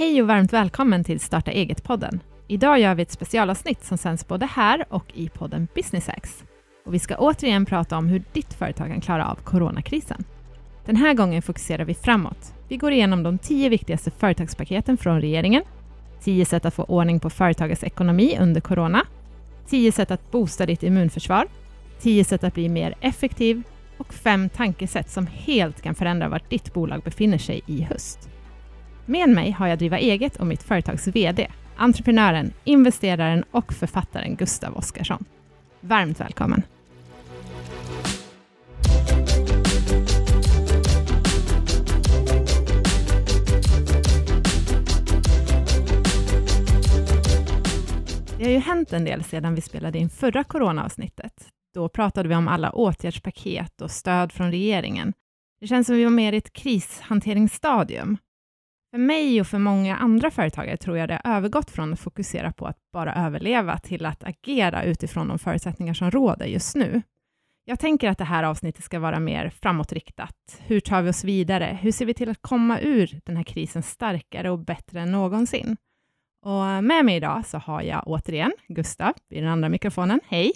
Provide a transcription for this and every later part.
Hej och varmt välkommen till Starta eget-podden. Idag gör vi ett specialavsnitt som sänds både här och i podden Business X. Och vi ska återigen prata om hur ditt företag kan klara av coronakrisen. Den här gången fokuserar vi framåt. Vi går igenom de tio viktigaste företagspaketen från regeringen, tio sätt att få ordning på företagets ekonomi under corona, tio sätt att boosta ditt immunförsvar, tio sätt att bli mer effektiv och fem tankesätt som helt kan förändra vart ditt bolag befinner sig i höst. Med mig har jag Driva eget och mitt företags VD, entreprenören, investeraren och författaren Gustav Oskarsson. Varmt välkommen! Det har ju hänt en del sedan vi spelade in förra coronaavsnittet. Då pratade vi om alla åtgärdspaket och stöd från regeringen. Det känns som vi var mer i ett krishanteringsstadium. För mig och för många andra företagare tror jag det har övergått från att fokusera på att bara överleva till att agera utifrån de förutsättningar som råder just nu. Jag tänker att det här avsnittet ska vara mer framåtriktat. Hur tar vi oss vidare? Hur ser vi till att komma ur den här krisen starkare och bättre än någonsin? Och med mig idag så har jag återigen Gustav vid den andra mikrofonen. Hej!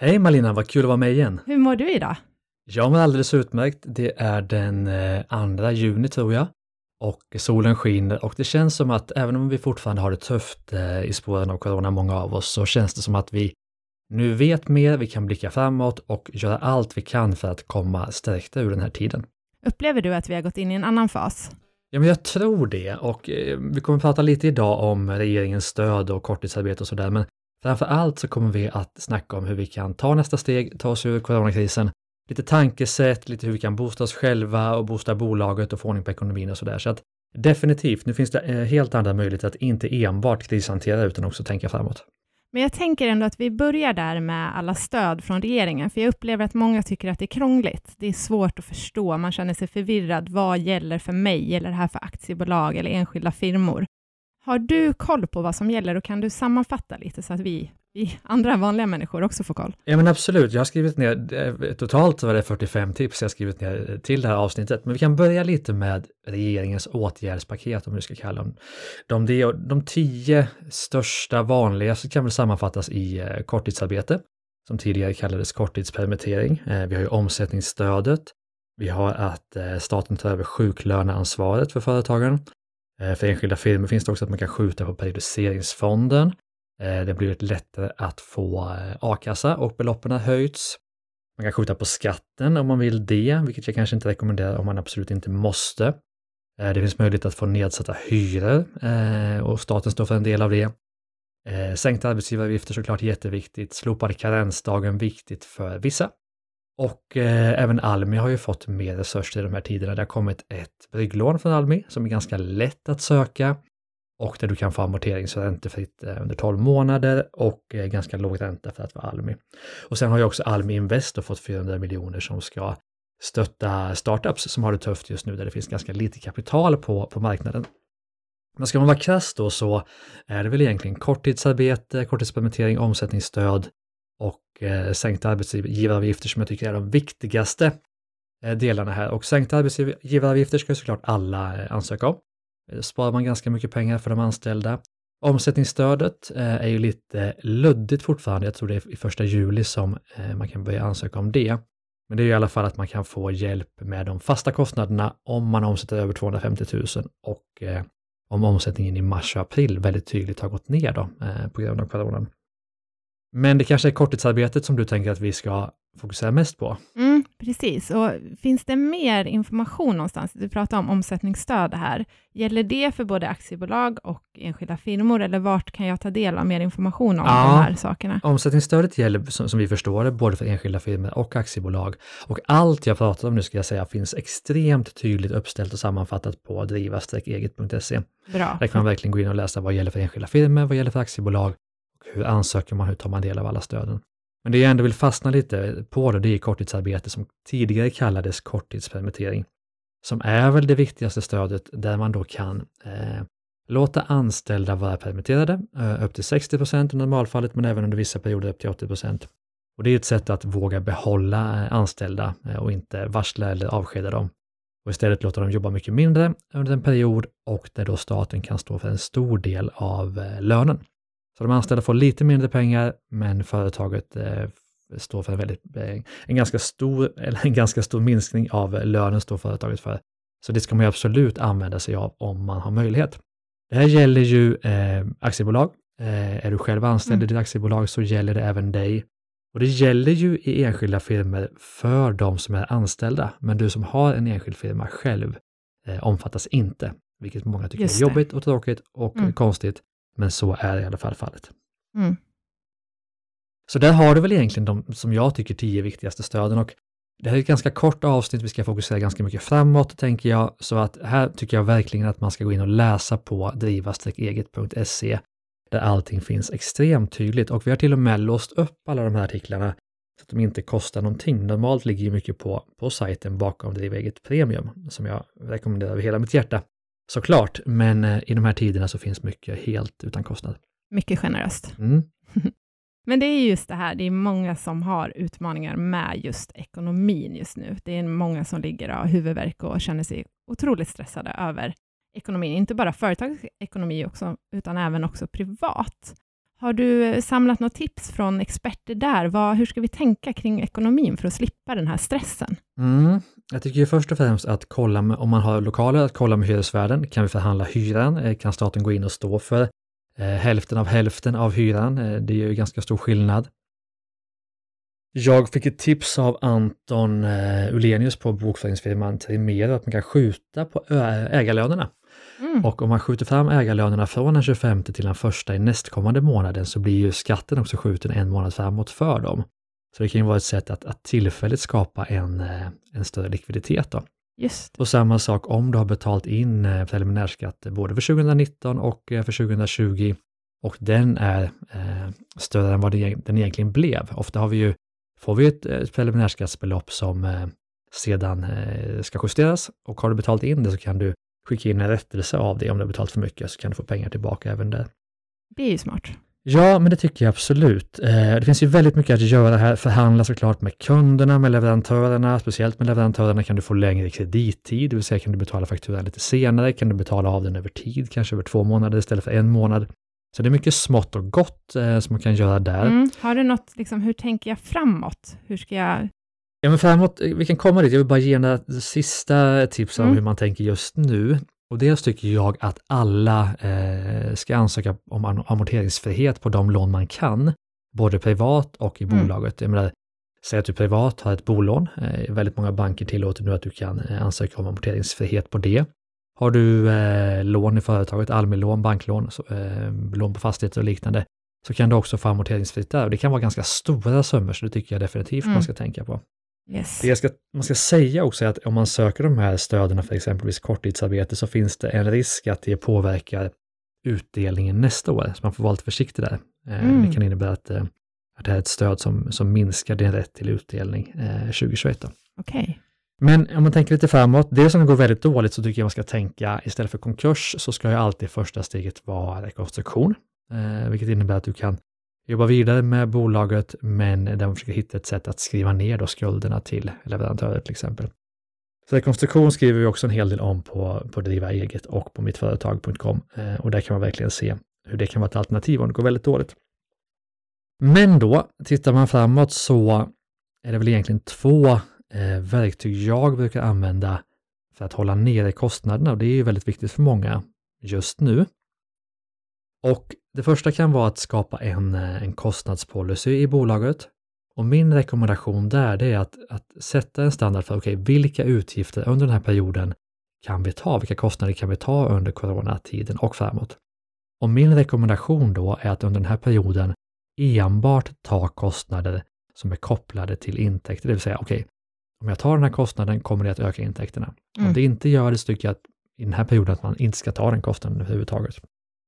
Hej Malina, vad kul att vara med igen. Hur mår du idag? Jag mår alldeles utmärkt. Det är den 2 juni tror jag och solen skiner och det känns som att även om vi fortfarande har det tufft eh, i spåren av corona, många av oss, så känns det som att vi nu vet mer, vi kan blicka framåt och göra allt vi kan för att komma stärkta ur den här tiden. Upplever du att vi har gått in i en annan fas? Ja, men jag tror det och eh, vi kommer prata lite idag om regeringens stöd och korttidsarbete och sådär, men framför allt så kommer vi att snacka om hur vi kan ta nästa steg, ta oss ur coronakrisen, lite tankesätt, lite hur vi kan boosta oss själva och boosta bolaget och få ordning på ekonomin och sådär. Så att definitivt, nu finns det eh, helt andra möjligheter att inte enbart krishantera utan också tänka framåt. Men jag tänker ändå att vi börjar där med alla stöd från regeringen, för jag upplever att många tycker att det är krångligt. Det är svårt att förstå, man känner sig förvirrad. Vad gäller för mig? Gäller det här för aktiebolag eller enskilda firmor? Har du koll på vad som gäller och kan du sammanfatta lite så att vi andra vanliga människor också får koll? Ja men absolut, jag har skrivit ner, eh, totalt var det 45 tips jag har skrivit ner eh, till det här avsnittet, men vi kan börja lite med regeringens åtgärdspaket om vi ska kalla dem. De, de, de tio största vanligaste kan väl sammanfattas i eh, korttidsarbete, som tidigare kallades korttidspermittering. Vi har ju omsättningsstödet, vi har att staten tar över sjuklöneansvaret för företagen. För enskilda firmor finns det också att man kan skjuta på periodiseringsfonden. Eh, det har blivit lättare att få eh, a-kassa och beloppen har höjts. Man kan skjuta på skatten om man vill det, vilket jag kanske inte rekommenderar om man absolut inte måste. Eh, det finns möjlighet att få nedsatta hyror och staten står för en del av det. Sänkta arbetsgivaravgifter såklart jätteviktigt. Slopad karensdagen viktigt för vissa. Och eh, även Almi har ju fått mer resurser i de här tiderna. Det har kommit ett brygglån från Almi som är ganska lätt att söka och där du kan få amorterings och räntefritt eh, under 12 månader och eh, ganska låg ränta för att vara Almi. Och sen har ju också Almi Invest fått 400 miljoner som ska stötta startups som har det tufft just nu där det finns ganska lite kapital på, på marknaden. Men ska man vara krass då så är det väl egentligen korttidsarbete, korttidspermittering, omsättningsstöd och eh, sänkta arbetsgivaravgifter som jag tycker är de viktigaste eh, delarna här. Och sänkta arbetsgivaravgifter ska såklart alla eh, ansöka om. Eh, sparar man ganska mycket pengar för de anställda. Omsättningsstödet eh, är ju lite luddigt fortfarande. Jag tror det är i första juli som eh, man kan börja ansöka om det. Men det är i alla fall att man kan få hjälp med de fasta kostnaderna om man omsätter över 250 000 och om omsättningen i mars och april väldigt tydligt har gått ner då på grund av coronan. Men det kanske är korttidsarbetet som du tänker att vi ska fokusera mest på? Mm, precis, och finns det mer information någonstans? Du pratar om omsättningsstöd här. Gäller det för både aktiebolag och enskilda firmor, eller vart kan jag ta del av mer information om ja, de här sakerna? Omsättningsstödet gäller, som, som vi förstår det, både för enskilda firmor och aktiebolag. Och allt jag pratar om nu ska jag säga finns extremt tydligt uppställt och sammanfattat på driva-eget.se. Bra. Där kan man verkligen gå in och läsa vad gäller för enskilda firmor, vad gäller för aktiebolag hur ansöker man, hur tar man del av alla stöden? Men det jag ändå vill fastna lite på det, det är korttidsarbete som tidigare kallades korttidspermittering, som är väl det viktigaste stödet där man då kan eh, låta anställda vara permitterade eh, upp till 60 procent i normalfallet, men även under vissa perioder upp till 80 procent. Och det är ett sätt att våga behålla eh, anställda eh, och inte varsla eller avskeda dem. och istället låta dem jobba mycket mindre under en period och där då staten kan stå för en stor del av eh, lönen. Så de anställda får lite mindre pengar, men företaget eh, står för en, väldigt, eh, en, ganska stor, eller en ganska stor minskning av lönen står företaget för. Så det ska man ju absolut använda sig av om man har möjlighet. Det här gäller ju eh, aktiebolag. Eh, är du själv anställd mm. i ditt aktiebolag så gäller det även dig. Och det gäller ju i enskilda firmor för de som är anställda, men du som har en enskild firma själv eh, omfattas inte, vilket många tycker Just är jobbigt och tråkigt och mm. konstigt, men så är i alla fall fallet. Mm. Så där har du väl egentligen de, som jag tycker, tio viktigaste stöden och det här är ett ganska kort avsnitt, vi ska fokusera ganska mycket framåt tänker jag, så att här tycker jag verkligen att man ska gå in och läsa på driva-eget.se där allting finns extremt tydligt och vi har till och med låst upp alla de här artiklarna så att de inte kostar någonting. Normalt ligger ju mycket på, på sajten bakom Driva eget premium som jag rekommenderar över hela mitt hjärta. Såklart, men eh, i de här tiderna så finns mycket helt utan kostnad. Mycket generöst. Mm. Men det är just det här, det är många som har utmaningar med just ekonomin just nu. Det är många som ligger och har huvudvärk och känner sig otroligt stressade över ekonomin, inte bara företagsekonomi också, utan även också privat. Har du eh, samlat något tips från experter där? Vad, hur ska vi tänka kring ekonomin för att slippa den här stressen? Mm. Jag tycker ju först och främst att kolla med, om man har lokaler, att kolla med hyresvärden. Kan vi förhandla hyran? Eh, kan staten gå in och stå för eh, hälften av hälften av hyran? Eh, det är ju ganska stor skillnad. Jag fick ett tips av Anton eh, Ulenius på bokföringsfirman Trimero att man kan skjuta på eh, ägarlönerna. Mm. Och om man skjuter fram ägarlönerna från den 25 till den första i nästkommande månaden så blir ju skatten också skjuten en månad framåt för dem. Så det kan ju vara ett sätt att, att tillfälligt skapa en, eh, en större likviditet. Då. Just. Och samma sak om du har betalt in eh, preliminärskatt både för 2019 och eh, för 2020 och den är eh, större än vad den egentligen blev. Ofta har vi ju, får vi ett, ett preliminärskattsbelopp som eh, sedan eh, ska justeras och har du betalt in det så kan du skicka in en rättelse av det om du har betalat för mycket så kan du få pengar tillbaka även där. Det är ju smart. Ja, men det tycker jag absolut. Eh, det finns ju väldigt mycket att göra här. Förhandla såklart med kunderna, med leverantörerna. Speciellt med leverantörerna kan du få längre kredittid, det vill säga kan du betala fakturan lite senare, kan du betala av den över tid, kanske över två månader istället för en månad. Så det är mycket smått och gott eh, som man kan göra där. Mm. Har du något, liksom, hur tänker jag framåt? Hur ska jag Ja, men framåt, vi kan komma dit. Jag vill bara ge några sista tips om mm. hur man tänker just nu. Och dels tycker jag att alla eh, ska ansöka om amorteringsfrihet på de lån man kan, både privat och i mm. bolaget. Jag menar, säg att du privat har ett bolån. Eh, väldigt många banker tillåter nu att du kan eh, ansöka om amorteringsfrihet på det. Har du eh, lån i företaget, allmän lån, banklån, så, eh, lån på fastigheter och liknande, så kan du också få amorteringsfritt där. Och det kan vara ganska stora summor, så det tycker jag definitivt mm. man ska tänka på. Yes. Det ska, man ska säga också att om man söker de här stöden för exempelvis korttidsarbete så finns det en risk att det påverkar utdelningen nästa år, så man får vara lite försiktig där. Eh, mm. Det kan innebära att, eh, att det här är ett stöd som, som minskar din rätt till utdelning eh, 2021. Okej. Okay. Men om man tänker lite framåt, det som går väldigt dåligt så tycker jag man ska tänka istället för konkurs så ska ju alltid första steget vara rekonstruktion, eh, vilket innebär att du kan jobba vidare med bolaget, men där man försöker hitta ett sätt att skriva ner då skulderna till leverantörer till exempel. Så rekonstruktion skriver vi också en hel del om på, på Driva eget och på mittföretag.com eh, och där kan man verkligen se hur det kan vara ett alternativ om det går väldigt dåligt. Men då, tittar man framåt så är det väl egentligen två eh, verktyg jag brukar använda för att hålla nere kostnaderna och det är ju väldigt viktigt för många just nu. Och det första kan vara att skapa en, eh, en kostnadspolicy i bolaget. Och min rekommendation där det är att, att sätta en standard för okay, vilka utgifter under den här perioden kan vi ta? Vilka kostnader kan vi ta under coronatiden och framåt? Och min rekommendation då är att under den här perioden enbart ta kostnader som är kopplade till intäkter, det vill säga okej, okay, om jag tar den här kostnaden kommer det att öka intäkterna. Mm. Om det inte gör det så tycker jag att i den här perioden att man inte ska ta den kostnaden överhuvudtaget.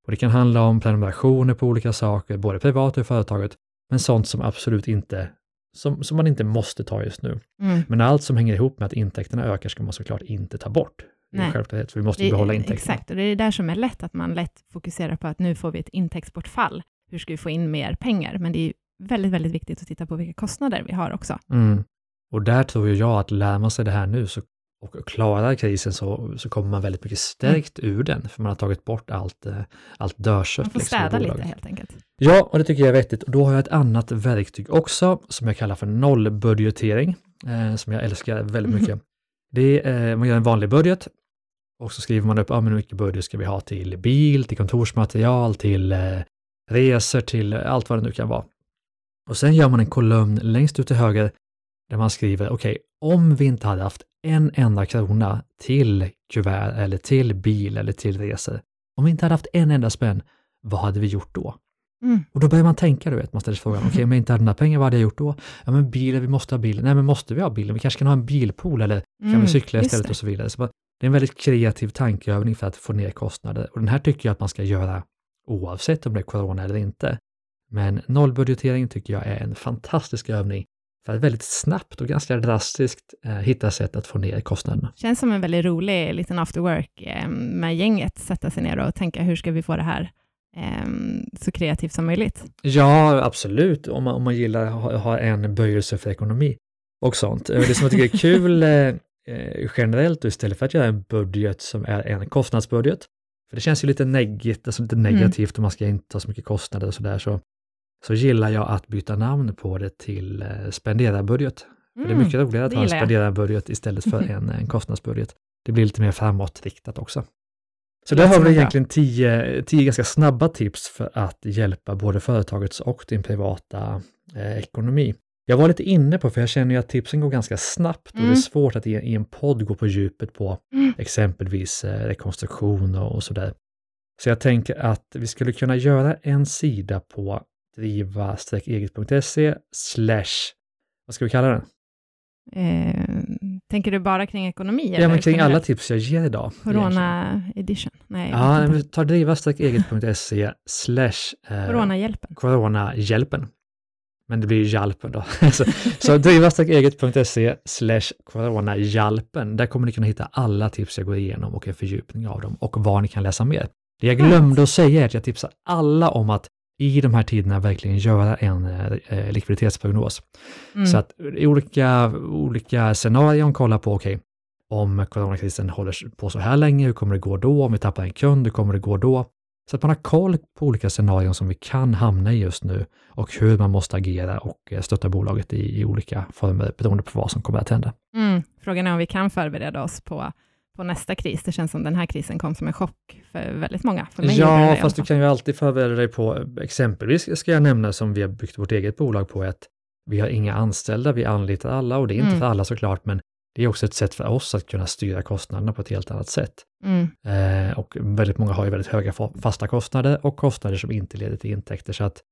Och det kan handla om prenumerationer på olika saker, både privat och i företaget, men sånt som absolut inte, som, som man inte måste ta just nu. Mm. Men allt som hänger ihop med att intäkterna ökar ska man såklart inte ta bort. Nej. Självklarhet, för vi måste det, behålla intäkterna. Exakt, och det är det där som är lätt, att man lätt fokuserar på att nu får vi ett intäktsbortfall. Hur ska vi få in mer pengar? Men det är väldigt, väldigt viktigt att titta på vilka kostnader vi har också. Mm. Och där tror jag att lär man sig det här nu så och klarar krisen så, så kommer man väldigt mycket stärkt mm. ur den, för man har tagit bort allt, eh, allt dörrött. Man får liksom, städa lite helt enkelt. Ja, och det tycker jag är vettigt. Och då har jag ett annat verktyg också, som jag kallar för nollbudgetering, eh, som jag älskar väldigt mycket. Det är, eh, man gör en vanlig budget och så skriver man upp ah, hur mycket budget ska vi ha till bil, till kontorsmaterial, till eh, resor, till allt vad det nu kan vara. Och sen gör man en kolumn längst ut till höger där man skriver, okej, okay, om vi inte hade haft en enda krona till kuvert eller till bil eller till resor, om vi inte hade haft en enda spänn, vad hade vi gjort då? Mm. Och då börjar man tänka, du vet, man ställer sig frågan, okej, okay, om jag inte hade några pengar, vad hade jag gjort då? Ja, men bilen, vi måste ha bilen. Nej, men måste vi ha bilen? Vi kanske kan ha en bilpool eller kan mm, vi cykla istället och så vidare. Så det är en väldigt kreativ tankeövning för att få ner kostnader och den här tycker jag att man ska göra oavsett om det är corona eller inte. Men nollbudgetering tycker jag är en fantastisk övning för att väldigt snabbt och ganska drastiskt eh, hitta sätt att få ner kostnaderna. Känns som en väldigt rolig liten after work eh, med gänget, sätta sig ner och tänka hur ska vi få det här eh, så kreativt som möjligt? Ja, absolut, om man, om man gillar att ha, ha en böjelse för ekonomi och sånt. Det som jag tycker är kul eh, eh, generellt istället för att göra en budget som är en kostnadsbudget, för det känns ju lite, negit, alltså lite mm. negativt mm. om man ska inte ha så mycket kostnader och sådär, så, så gillar jag att byta namn på det till eh, spenderarbudget. Mm. Det är mycket roligare att ha en spenderarbudget istället för en, en kostnadsbudget. Det blir lite mer framåtriktat också. Så där har vi egentligen tio, tio ganska snabba tips för att hjälpa både företagets och din privata eh, ekonomi. Jag var lite inne på, för jag känner ju att tipsen går ganska snabbt och mm. det är mm. svårt att i, i, en podd gå på djupet på mm. exempelvis eh, rekonstruktion och, och sådär. Så jag tänker att vi skulle kunna göra en sida på driva-eget.se slash, vad ska vi kalla den? Eh, tänker du bara kring ekonomi? Ja, men kring alla tips jag ger idag. Corona edition? Nej, ja, tar driva-eget.se slash eh, Coronahjälpen. Coronahjälpen men det blir Jalpen då. så så drivarstarkeget.se slash coronajalpen, där kommer ni kunna hitta alla tips jag går igenom och en fördjupning av dem och var ni kan läsa mer. Det jag glömde att säga är att jag tipsar alla om att i de här tiderna verkligen göra en eh, likviditetsprognos. Mm. Så att i olika, olika scenarion kolla på, okej, okay, om coronakrisen håller på så här länge, hur kommer det gå då? Om vi tappar en kund, hur kommer det gå då? Så att man har koll på olika scenarion som vi kan hamna i just nu och hur man måste agera och eh, stötta bolaget i, i olika former beroende på vad som kommer att hända. Mm. Frågan är om vi kan förbereda oss på, på nästa kris. Det känns som den här krisen kom som en chock för väldigt många. För mig ja, fast du kan ju alltid förbereda dig på, exempelvis ska jag nämna som vi har byggt vårt eget bolag på, att vi har inga anställda, vi anlitar alla och det är inte mm. för alla såklart, men det är också ett sätt för oss att kunna styra kostnaderna på ett helt annat sätt. Mm. Eh, och väldigt många har ju väldigt höga fasta kostnader och kostnader som inte leder till intäkter. Så att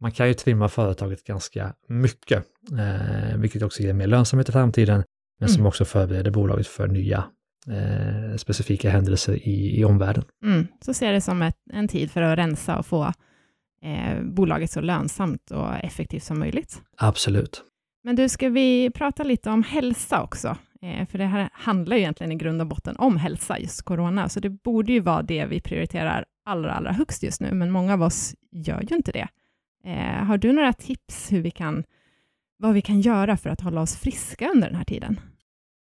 man kan ju trimma företaget ganska mycket, eh, vilket också ger mer lönsamhet i framtiden, men mm. som också förbereder bolaget för nya eh, specifika händelser i, i omvärlden. Mm. Så ser det som ett, en tid för att rensa och få eh, bolaget så lönsamt och effektivt som möjligt. Absolut. Men du, ska vi prata lite om hälsa också? Eh, för det här handlar ju egentligen i grund och botten om hälsa, just corona, så det borde ju vara det vi prioriterar allra, allra högst just nu, men många av oss gör ju inte det. Eh, har du några tips hur vi kan, vad vi kan göra för att hålla oss friska under den här tiden?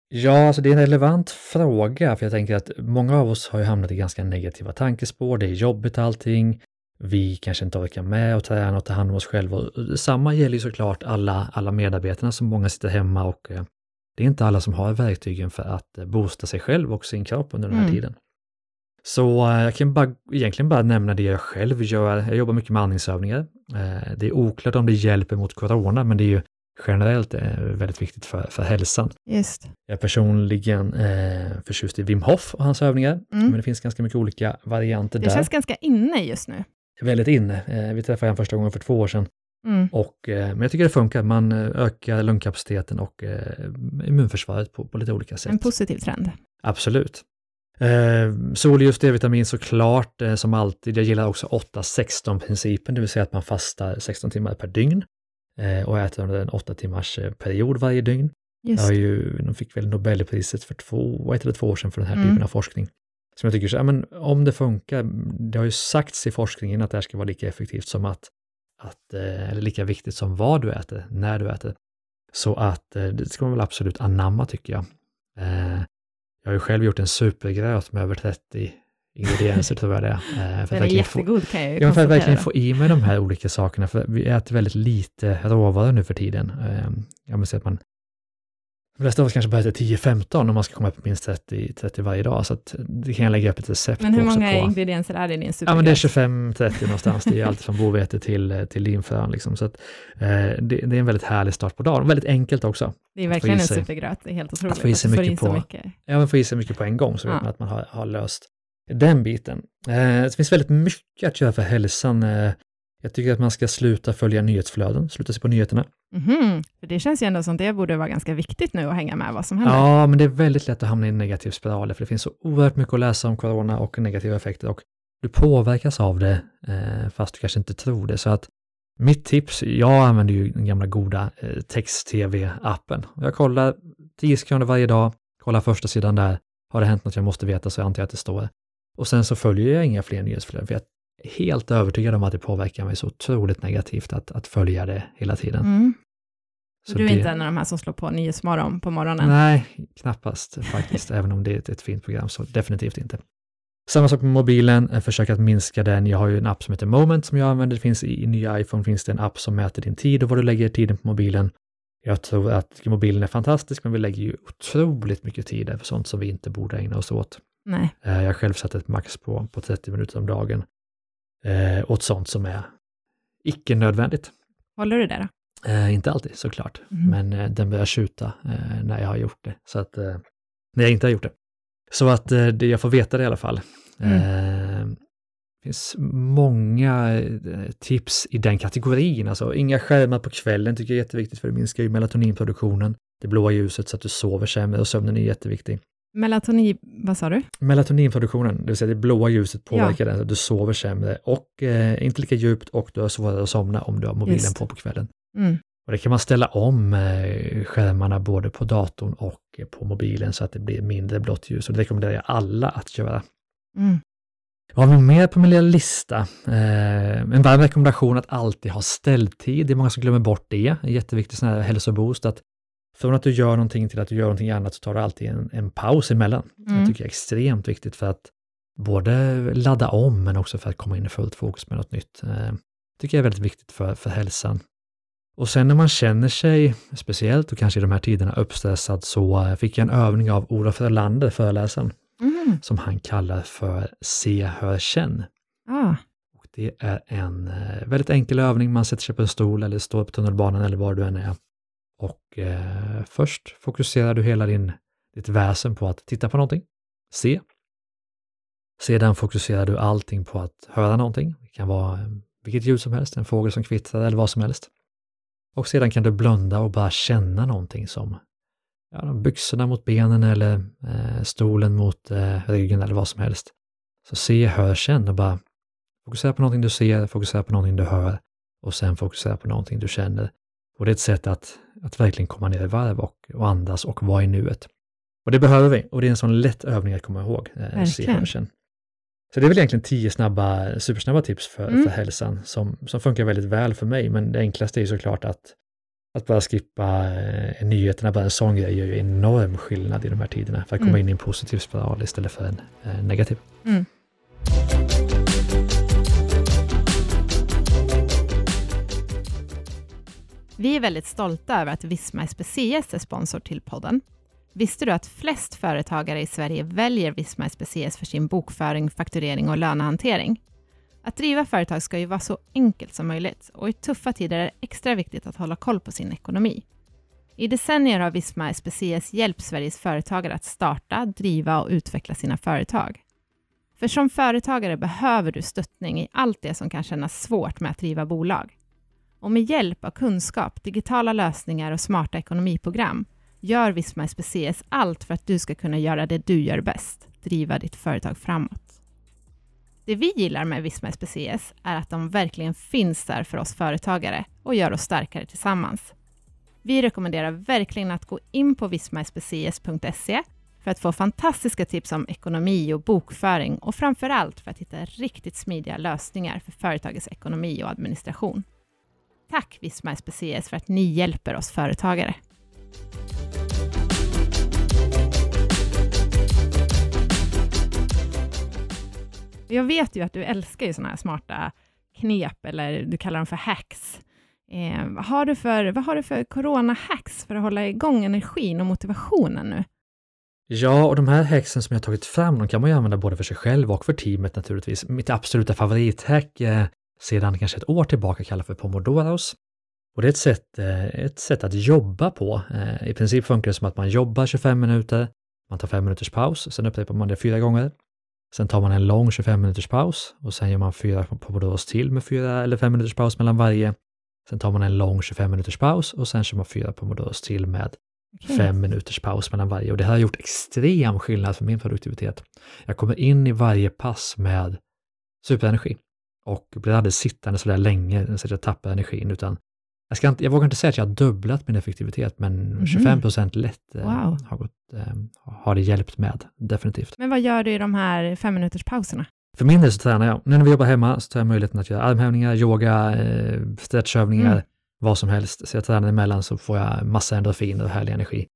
Ja, alltså det är en relevant fråga, för jag tänker att många av oss har ju hamnat i ganska negativa tankespår. Det är jobbigt allting. Vi kanske inte orkar med att träna och ta hand om oss själva. Och samma gäller ju såklart alla, alla medarbetarna som många sitter hemma och eh, det är inte alla som har verktygen för att eh, boosta sig själv och sin kropp under den här mm. tiden. Så eh, jag kan bara, egentligen bara nämna det jag själv gör. Jag jobbar mycket med andningsövningar. Eh, det är oklart om det hjälper mot corona, men det är ju generellt väldigt viktigt för, för hälsan. Just. Jag är personligen eh, förtjust i Wim Hof och hans övningar, mm. men det finns ganska mycket olika varianter det där. Det känns ganska inne just nu. Väldigt inne. vi träffade honom första gången för två år sedan Mm. Och, eh, men jag tycker det funkar, man eh, ökar lungkapaciteten och eh, immunförsvaret på, på lite olika sätt. En positiv trend. Absolut. Eh, sol just D-vitamin såklart, eh, som alltid. Jag gillar också 8-16-principen, det vill säga att man fastar 16 timmar per dygn eh, och äter under en 8 timmars period varje dygn. Just. Jag ju, de fick väl Nobelpriset för två, ett eller två år sedan för den här mm. typen av forskning. Som jag tycker, så, ja, men om det funkar, det har ju sagts i forskningen att det här ska vara lika effektivt som att att, eh, eller lika viktigt som vad du äter, när du äter. Så att eh, det ska man väl absolut anamma tycker jag. Eh, Jag har ju själv gjort en supergröt med över 30 ingredienser tror jag det är. Eh, för Den är jättegod få, kan jag ju Ja, för att verkligen få i mig de här olika sakerna, för vi äter väldigt lite råvaror nu för tiden. Eh, jag måste säga att man de flesta av oss kanske äter 10-15 om man ska komma upp minst 30, 30 varje dag, så att det kan jag lägga upp ett recept Men hur många på. ingredienser är det i din supergräs? Ja, men det är 25-30 någonstans. Det är allt från bovete till, till linfrön. Liksom. Så att, eh, det, det, är en väldigt härlig start på dagen. Väldigt enkelt också. Det är verkligen en supergröt. Det är helt otroligt. Att få i sig mycket, på, mycket. Ja, man får i sig mycket på en gång, så ja. vet man att man har, har löst den biten. Eh, det finns väldigt mycket att göra för hälsan. Eh, jag tycker att man ska sluta följa nyhetsflöden, sluta se på nyheterna. Mm, för det känns ju ändå som det borde vara ganska viktigt nu att hänga med vad som händer. Ja, men det är väldigt lätt att hamna i en negativ spiral, för det finns så oerhört mycket att läsa om corona och negativa effekter och du påverkas av det, eh, fast du kanske inte tror det. Så att mitt tips, jag använder ju den gamla goda text-tv-appen. Jag kollar 10 sekunder varje dag, kollar första sidan där, har det hänt något jag måste veta så jag antar att det står. Och sen så följer jag inga fler nyhetsflöden, för jag helt övertygad om att det påverkar mig så otroligt negativt att, att följa det hela tiden. Mm. Så du är det... inte en av de här som slår på Nyhetsmorgon på morgonen? Nej, knappast faktiskt, även om det är ett, ett, fint program, så definitivt inte. Samma sak med mobilen, försök att minska den. Jag har ju en app som heter Moment som jag använder. Det finns i, i nya iPhone finns det en app som mäter din tid och vad du lägger tiden på mobilen. Jag tror att mobilen är fantastisk, men vi lägger ju otroligt mycket tid på sånt som vi inte borde ägna oss åt. Nej. Eh, jag själv satt ett max på, på 30 minuter om dagen eh, åt sånt som är icke nödvändigt. Håller du det då? Eh, inte alltid såklart, mm. men eh, den börjar tjuta eh, när jag har gjort det. Så att, eh, när jag inte har gjort det. Så att eh, det, jag får veta det i alla fall. Mm. Det finns många tips i den kategorin, alltså inga skärmar på kvällen tycker jag är jätteviktigt för det minskar ju melatoninproduktionen, det blåa ljuset så att du sover sämre och sömnen är jätteviktig. Melatonin, vad sa du? Melatoninproduktionen, det vill säga det blåa ljuset påverkar ja. den så du sover sämre och eh, inte lika djupt och du har svårare att somna om du har mobilen Just. på på kvällen. Mm. Och det kan man ställa om eh, skärmarna både på datorn och eh, på mobilen så att det blir mindre blått ljus och det rekommenderar jag alla att göra. Mm. Vad har vi mer på min lilla lista? Eh, en varm rekommendation att alltid ha ställtid. Det är många som glömmer bort det. En jätteviktig sån här hälsoboost att från att du gör någonting till att du gör någonting annat så tar du alltid en, en paus emellan. Mm. Det tycker jag är extremt viktigt för att både ladda om men också för att komma in i fullt fokus med något nytt. Eh, tycker jag är väldigt viktigt för, för hälsan. Och sen när man känner sig, speciellt och kanske i de här tiderna, uppstressad så eh, fick jag en övning av Olof Erlander, föreläsaren, mm. som han kallar för Se, hör, känn. Ah. Och det är en eh, väldigt enkel övning, man sätter sig på en stol eller står på tunnelbanan eller var du än är och eh, först fokuserar du hela din, ditt väsen på att titta på någonting, se. Sedan fokuserar du allting på att höra någonting. Det kan vara eh, vilket ljud som helst, en fågel som kvittrar eller vad som helst. Och sedan kan du blunda och bara känna någonting som ja, byxorna mot benen eller eh, stolen mot eh, ryggen eller vad som helst. Så se, hör, känn och bara fokusera på någonting du ser, fokusera på någonting du hör och sen fokusera på någonting du känner. Och det är ett sätt att, att verkligen komma ner i varv och, och andas och vara i nuet. Och det behöver vi och det är en sån lätt övning att komma ihåg. Eh, Så det är väl egentligen tio snabba, supersnabba tips för, mm. för hälsan som, som funkar väldigt väl för mig. Men det enklaste är ju såklart att, att bara skippa eh, nyheterna, bara en sån grej gör ju enorm skillnad i de här tiderna för att komma mm. in i en positiv spiral istället för en eh, negativ. Mm. Vi är väldigt stolta över att Visma SPCS är sponsor till podden. Visste du att flest företagare i Sverige väljer Visma SPCS för sin bokföring, fakturering och lönehantering? Att driva företag ska ju vara så enkelt som möjligt och i tuffa tider är det extra viktigt att hålla koll på sin ekonomi. I decennier har Visma SPCS hjälpt Sveriges företagare att starta, driva och utveckla sina företag. För som företagare behöver du stöttning i allt det som kan kännas svårt med att driva bolag. Och med hjälp av kunskap, digitala lösningar och smarta ekonomiprogram gör Visma SPCS allt för att du ska kunna göra det du gör bäst, driva ditt företag framåt. Det vi gillar med Visma SPCS är att de verkligen finns där för oss företagare och gör oss starkare tillsammans. Vi rekommenderar verkligen att gå in på vismaspcs.se för att få fantastiska tips om ekonomi och bokföring och framför allt för att hitta riktigt smidiga lösningar för företagets ekonomi och administration. Tack Visma Species för att ni hjälper oss företagare. Jag vet ju att du älskar ju såna här smarta knep, eller du kallar dem för hacks. Eh, vad, har du för, vad har du för corona-hacks för att hålla igång energin och motivationen nu? Ja, och de här hacksen som jag tagit fram, de kan man ju använda både för sig själv och för teamet naturligtvis. Mitt absoluta favorithack eh, sedan kanske ett år tillbaka kallas för pomodoros. Och det är ett sätt, eh, ett sätt att jobba på. Eh, I princip funkar det som att man jobbar 25 minuter, man tar 5 minuters paus, sen upprepar man det fyra gånger. Sen tar man en lång 25 minuters paus och sen gör man fyra pomodoros till med fyra eller fem minuters paus mellan varje. Sen tar man en lång 25 minuters paus och sen kör man fyra pomodoros till med okay. fem minuters paus mellan varje. Och det här har gjort extrem skillnad för min produktivitet. Jag kommer in i varje pass med superenergi och blir aldrig sittande så där länge så att jag tappar energin, utan jag, ska inte, jag vågar inte säga att jag har dubblat min effektivitet, men mm. 25 procent lätt eh, wow. har, gått, eh, har det hjälpt med, definitivt. Men vad gör du i de här fem minuters pauserna? För min del så tränar jag. Nu när vi jobbar hemma så tar jag möjligheten att göra armhävningar, yoga, eh, stretchövningar, mm. vad som helst. Så jag tränar emellan så får jag massa endorfiner och härlig energi.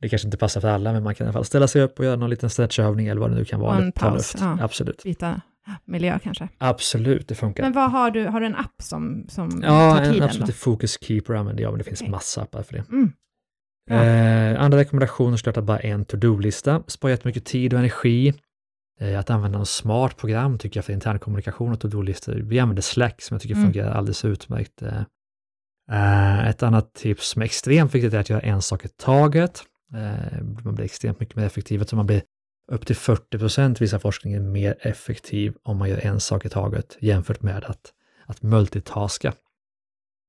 Det kanske inte passar för alla, men man kan i alla fall ställa sig upp och göra någon liten stretchövning eller vad det nu kan vara. Och en paus, ja. Absolut. Byta miljö kanske. Absolut, det funkar. Men vad har du, har du en app som, som ja, tar tiden? Ja, absolut. Focus Keeper använder jag, men det finns okay. massa appar för det. Mm. Eh, andra rekommendationer att bara en to-do-lista. Spara jättemycket tid och energi. Eh, att använda en smart program tycker jag för intern kommunikation och to-do-listor. Vi använder Slack som jag tycker mm. fungerar alldeles utmärkt. Eh, eh, ett annat tips som är extremt viktigt är att göra en sak i taget. Eh, man blir extremt mycket mer effektiv, man blir upp till 40 procent visar forskningen mer effektiv om man gör en sak i taget jämfört med att, att multitaska.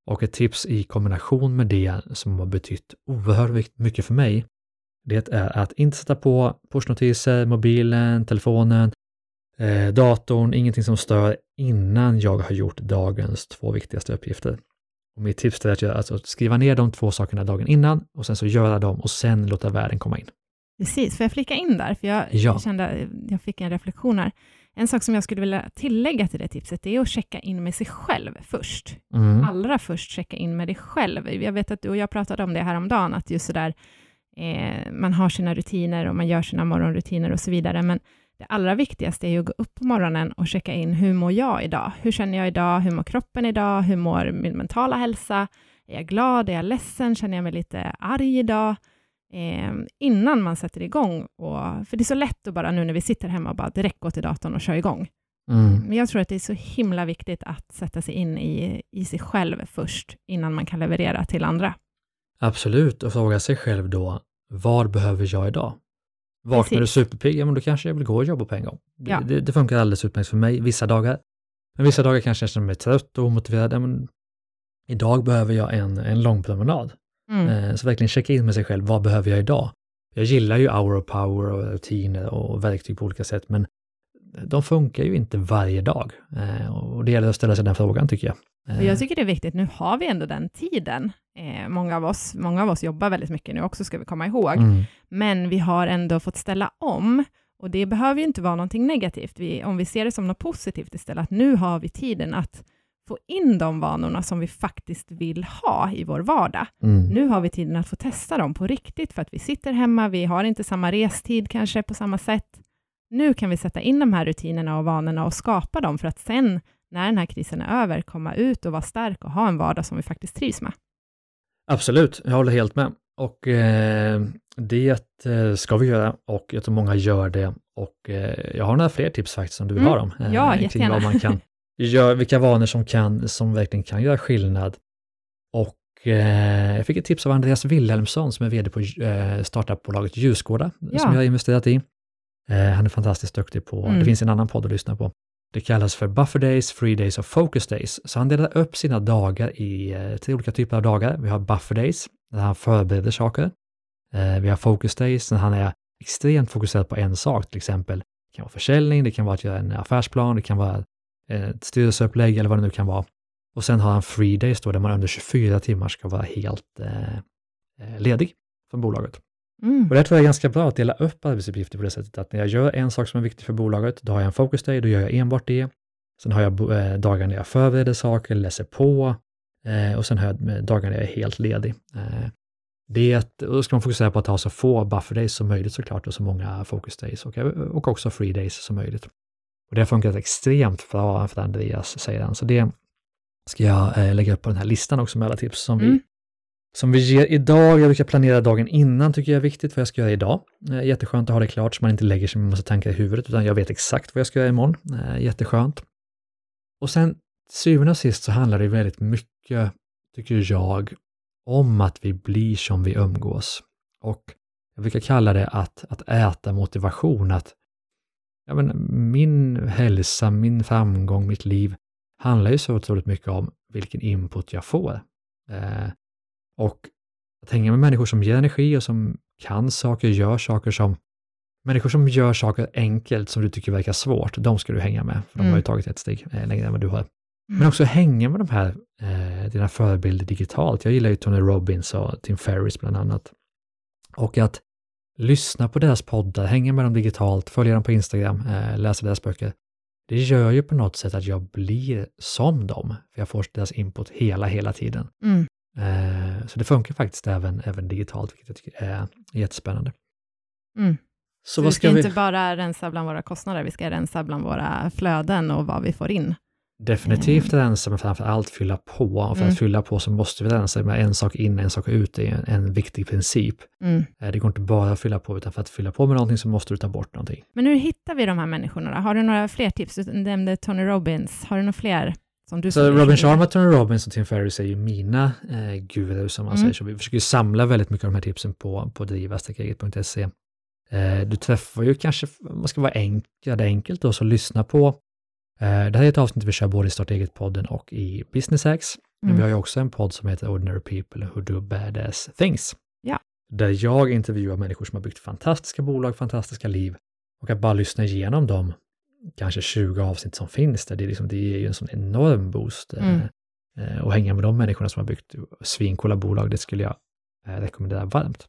Och ett tips i kombination med det som har betytt oerhört mycket för mig, det är att inte sätta på pushnotiser, mobilen, telefonen, eh, datorn, ingenting som stör innan jag har gjort dagens två viktigaste uppgifter. Och mitt tips är att göra, alltså, skriva ner de två sakerna dagen innan och sen så göra dem och sen låta världen komma in. Precis, får jag flika in där? För jag ja. kände, jag fick en reflektion här. En sak som jag skulle vilja tillägga till det tipset, det är att checka in med sig själv först. Mm. Allra först checka in med dig själv. Jag vet att du och jag pratade om det här om dagen, att just sådär, eh, man har sina rutiner och man gör sina morgonrutiner och så vidare, men det allra viktigaste är att gå upp på morgonen och checka in, hur mår jag idag? Hur känner jag idag? Hur mår kroppen idag? Hur mår min mentala hälsa? Är jag glad? Är jag ledsen? Känner jag mig lite arg idag? Eh, innan man sätter igång. Och, för det är så lätt att bara nu när vi sitter hemma och bara direkt gå till datorn och köra igång. Mm. Men jag tror att det är så himla viktigt att sätta sig in i, i sig själv först, innan man kan leverera till andra. Absolut, och fråga sig själv då, vad behöver jag idag? Vaknar du superpigg, ja men då kanske jag vill gå och jobba på en gång. Det, ja. det, det funkar alldeles utmärkt för mig vissa dagar. Men vissa dagar kanske jag känner mig trött och omotiverad. Ja, men idag behöver jag en, en lång promenad. Mm. Eh, så verkligen checka in med sig själv, vad behöver jag idag? Jag gillar ju hour of power och rutiner och verktyg på olika sätt, men de funkar ju inte varje dag. Eh, och det gäller att ställa sig den frågan tycker jag. Jag eh. tycker det är viktigt, nu har vi ändå den tiden. många, av oss, många av oss jobbar väldigt mycket nu också, ska vi komma ihåg. Mm. Men vi har ändå fått ställa om, och det behöver ju inte vara någonting negativt. Vi, om vi ser det som något positivt istället, att nu har vi tiden att få in de vanorna som vi faktiskt vill ha i vår vardag. Mm. Nu har vi tiden att få testa dem på riktigt, för att vi sitter hemma, vi har inte samma restid kanske på samma sätt. Nu kan vi sätta in de här rutinerna och vanorna och skapa dem, för att sen, när den här krisen är över, komma ut och vara stark och ha en vardag som vi faktiskt trivs med. Absolut, jag håller helt med. Och eh, det eh, ska vi göra och jag tror många gör det. Och eh, jag har några fler tips faktiskt som du vill mm. ha dem. Eh, ja, jättegärna. Vad man kan gör, vilka vanor som, kan, som verkligen kan göra skillnad. Och eh, jag fick ett tips av Andreas Wilhelmsson som är vd på eh, startupbolaget Ljusgårda, ja. som jag har investerat i. Eh, han är fantastiskt duktig på, mm. det finns en annan podd att lyssna på. Det kallas för buffer days, free days och focus days. Så han delar upp sina dagar i eh, tre olika typer av dagar. Vi har buffer days, där han förbereder saker. Eh, vi har focus days, när han är extremt fokuserad på en sak, till exempel. Det kan vara försäljning, det kan vara att göra en affärsplan, det kan vara ett styrelseupplägg eller vad det nu kan vara. Och sen har han free days då, där man under 24 timmar ska vara helt eh, eh, ledig från bolaget. Mm. Och det tror jag är ganska bra att dela upp arbetsuppgifter på det sättet att när jag gör en sak som är viktig för bolaget, då har jag en focus day, då gör jag enbart det. Sen har jag eh, dagar när jag förbereder saker, läser på eh, och sen har jag dagar när jag är helt ledig. Eh, det, och då ska man fokusera på att ha så få buffer days som möjligt såklart och så många focus days och, och också free days som möjligt. Och det har funkat extremt bra för Andreas, säger han. Så det ska jag eh, lägga upp på den här listan också med alla tips som, Mm. vi, som vi ger idag. Jag brukar planera dagen innan, tycker jag är viktigt, vad jag ska göra idag. Eh, jätteskönt att ha det klart så man inte lägger sig med massa tankar i huvudet, utan jag vet exakt vad jag ska göra imorgon. Eh, jätteskönt. Och sen syvende och sist så handlar det väldigt mycket, tycker jag, om att vi blir som vi umgås. Och jag brukar kalla det att, att äta motivation, att ja, men, min hälsa, min framgång, mitt liv handlar ju så otroligt mycket om vilken input jag får. Eh, och att hänga med människor som ger energi och som kan saker, gör saker som Människor som gör saker enkelt som du tycker verkar svårt, de ska du hänga med, för de har ju Mm. tagit ett steg eh, längre än vad du har. Men också hänga med de här, eh, dina förebilder digitalt. Jag gillar ju Tony Robbins och Tim Ferriss bland annat. Och att lyssna på deras poddar, hänga med dem digitalt, följa dem på Instagram, eh, läsa deras böcker. Det gör ju på något sätt att jag blir som dem, för jag får deras input hela, hela tiden. Mm. Eh, så det funkar faktiskt även, även digitalt, vilket jag tycker är jättespännande. Mm. Så Så vi ska ska vi... inte bara rensa bland våra kostnader, vi ska rensa bland våra flöden och vad vi får in. Definitivt rensa, men framför allt fylla på. Och för Mm. att fylla på så måste vi rensa med en sak in, en sak ut. Är en, en viktig princip. Mm. Eh, Det går inte bara att fylla på, utan för att fylla på med någonting så måste du ta bort någonting. Men hur hittar vi de här människorna? då? Har du några fler tips? Du nämnde Tony Robbins. Har du några fler som du Så Robin Sharma, Tony Robbins och Tim Ferriss är ju mina eh, gurus som man Mm. säger. Så vi försöker ju samla väldigt mycket av de här tipsen på, på driva-eget.se. Eh, du träffar ju kanske, man ska vara enk, göra det enkelt då, så lyssna på. Eh, det här är ett avsnitt vi kör både i Starta eget-podden och i Business Hacks. Men Mm. vi har ju också en podd som heter Ordinary People Who Do Badass Things. Ja. Där jag intervjuar människor som har byggt fantastiska bolag, fantastiska liv. Och att bara lyssna igenom dem, kanske 20 avsnitt som finns där, det, är liksom, det ger ju en sån enorm boost. eh, Mm. eh, Och hänga med de människorna som har byggt svincoola bolag, det skulle jag eh, rekommendera varmt.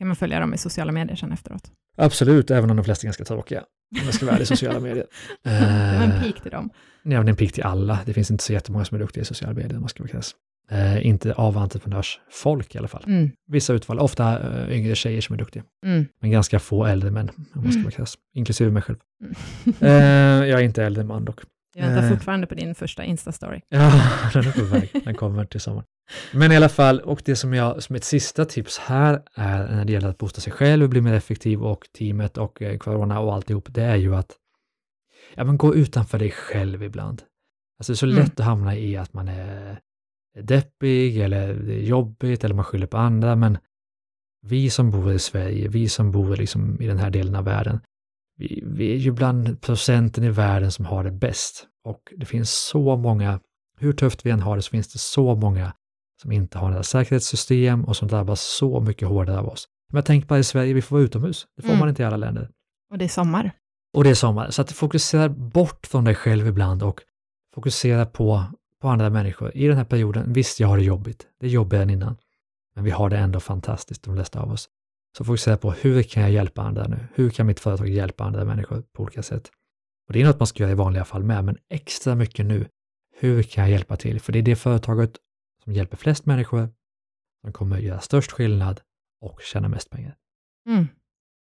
Ska man följa dem i sociala medier sen efteråt? Absolut, även om de flesta är ganska tråkiga. Om jag ska vara i sociala medier. Det var en Eh, pik till dem. Ja, men det är en pik till alla. Det finns inte så jättemånga som är duktiga i sociala medier, man ska vara krass. Eh, inte av entreprenörsfolk i alla fall. Mm. Vissa utval, ofta eh, yngre tjejer som är duktiga. Mm. Men ganska få äldre män, om man ska Mm. vara krass. Inklusive mig själv. Mm. Eh, jag är inte äldre man dock. Jag väntar Eh. fortfarande på din första Insta-story. Ja, den är på väg. Den kommer till sommaren. Men i alla fall, och det som jag som ett sista tips här är när det gäller att boosta sig själv och bli mer effektiv och teamet och eh, corona och alltihop, det är ju att ja, men gå utanför dig själv ibland. Alltså det är så Mm. lätt att hamna i att man är deppig eller det är jobbigt eller man skyller på andra, men vi som bor i Sverige, vi som bor liksom i den här delen av världen, vi, vi är ju bland procenten i världen som har det bäst. Och det finns så många, hur tufft vi än har det, så finns det så många som inte har några säkerhetssystem och som drabbas så mycket hårdare av oss. Men jag tänker bara i Sverige, vi får vara utomhus. Det får Mm. man inte i alla länder. Och det är sommar. Och det är sommar. Så att fokusera bort från dig själv ibland och fokusera på, på andra människor. I den här perioden, visst jag har det jobbigt. Det är jobbigare än innan. Men vi har det ändå fantastiskt, de flesta av oss. Så fokusera på hur kan jag hjälpa andra nu? Hur kan mitt företag hjälpa andra människor på olika sätt? Och det är något man ska göra i vanliga fall med, men extra mycket nu. Hur kan jag hjälpa till? För det är det företaget som hjälper flest människor, som kommer göra störst skillnad och tjäna mest pengar. Mm.